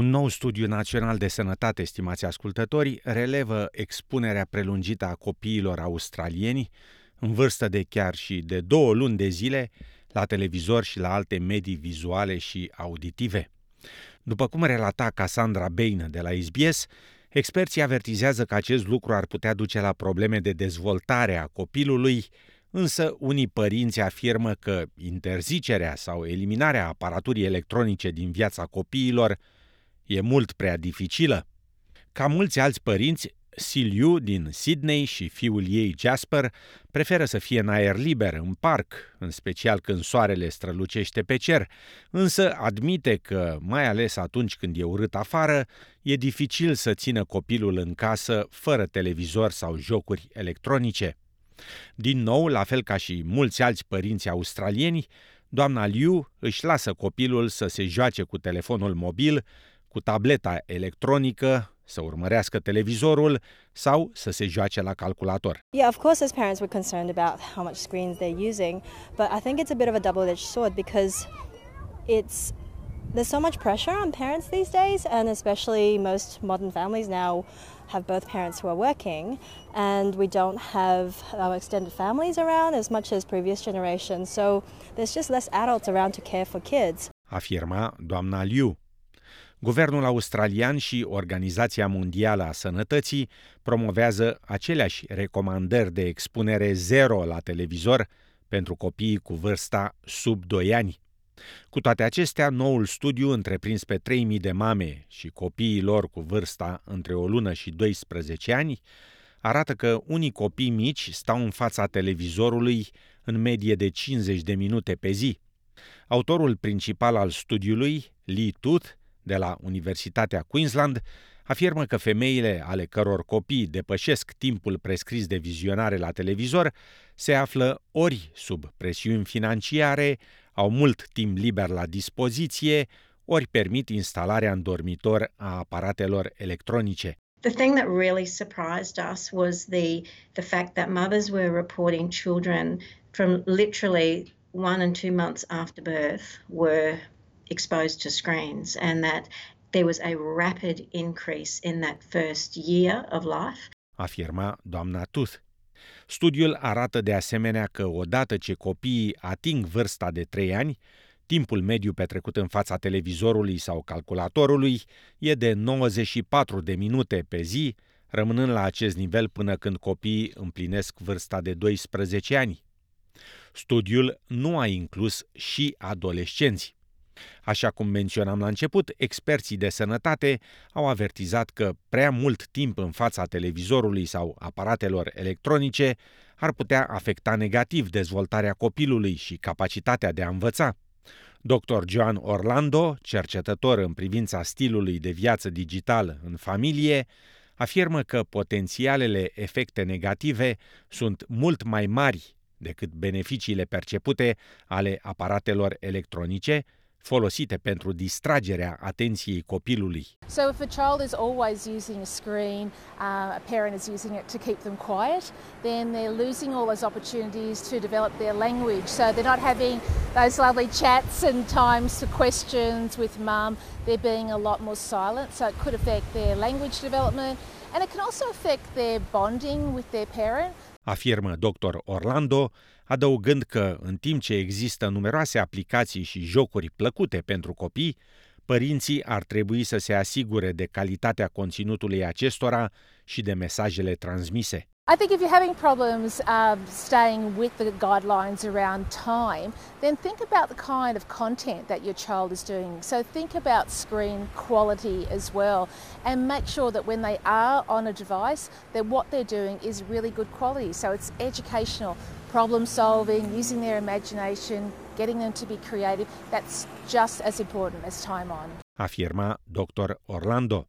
Un nou studiu național de sănătate, stimați ascultători, relevă expunerea prelungită a copiilor australieni în vârstă de chiar și de două luni de zile la televizor și la alte medii vizuale și auditive. După cum relata Cassandra Bain de la SBS, experții avertizează că acest lucru ar putea duce la probleme de dezvoltare a copilului, însă unii părinți afirmă că interzicerea sau eliminarea aparaturii electronice din viața copiilor e mult prea dificilă. Ca mulți alți părinți, Siliu din Sydney și fiul ei Jasper preferă să fie în aer liber, în parc, în special când soarele strălucește pe cer, însă admite că, mai ales atunci când e urât afară, e dificil să țină copilul în casă fără televizor sau jocuri electronice. Din nou, la fel ca și mulți alți părinți australieni, doamna Liu își lasă copilul să se joace cu telefonul mobil, cu tableta electronică, să urmărească televizorul sau să se joace la calculator. Yeah, of course as parents we're concerned about how much screens they're using, but I think it's a bit of a double-edged sword because it's there's so much pressure on parents these days and especially most modern families now have both parents who are working and we don't have our extended families around as much as previous generations so there's just less adults around to care for kids afirma doamna Liu Guvernul australian și Organizația Mondială a Sănătății promovează aceleași recomandări de expunere zero la televizor pentru copiii cu vârsta sub 2 ani. Cu toate acestea, noul studiu întreprins pe 3.000 de mame și copiii lor cu vârsta între o lună și 12 ani arată că unii copii mici stau în fața televizorului în medie de 50 de minute pe zi. Autorul principal al studiului, Lee Tooth, de la Universitatea Queensland afirmă că femeile ale căror copii depășesc timpul prescris de vizionare la televizor se află ori sub presiuni financiare, au mult timp liber la dispoziție, ori permit instalarea în dormitor a aparatelor electronice. The thing that really surprised us was the the fact that mothers were reporting children from literally one and two months after birth were exposed to screens and that there was a rapid increase in that first year of life. Afirma doamna Tooth. Studiul arată de asemenea că odată ce copiii ating vârsta de 3 ani, timpul mediu petrecut în fața televizorului sau calculatorului e de 94 de minute pe zi, rămânând la acest nivel până când copiii împlinesc vârsta de 12 ani. Studiul nu a inclus și adolescenți. Așa cum menționam la început, experții de sănătate au avertizat că prea mult timp în fața televizorului sau aparatelor electronice ar putea afecta negativ dezvoltarea copilului și capacitatea de a învăța. Dr. Joan Orlando, cercetător în privința stilului de viață digital în familie, afirmă că potențialele efecte negative sunt mult mai mari decât beneficiile percepute ale aparatelor electronice, folosite pentru distragerea atenției copilului. So if a child is always using a screen, uh, a parent is using it to keep them quiet, then they're losing all those opportunities to develop their language. So they're not having those lovely chats and times for questions with mum. They're being a lot more silent, so it could affect their language development and it can also affect their bonding with their parent. Afirmă dr. Orlando, adăugând că, în timp ce există numeroase aplicații și jocuri plăcute pentru copii, părinții ar trebui să se asigure de calitatea conținutului acestora și de mesajele transmise. I think if you're having problems uh, staying with the guidelines around time, then think about the kind of content that your child is doing. So think about screen quality as well and make sure that when they are on a device, that what they're doing is really good quality. So it's educational, problem solving, using their imagination, getting them to be creative. That's just as important as time on. Afirma Dr. Orlando.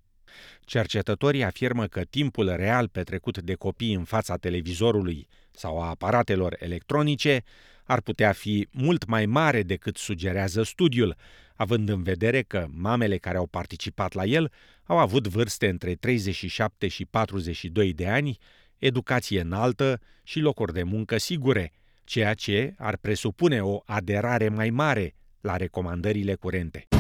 Cercetătorii afirmă că timpul real petrecut de copii în fața televizorului sau a aparatelor electronice ar putea fi mult mai mare decât sugerează studiul, având în vedere că mamele care au participat la el au avut vârste între 37 și 42 de ani, educație înaltă și locuri de muncă sigure, ceea ce ar presupune o aderare mai mare la recomandările curente.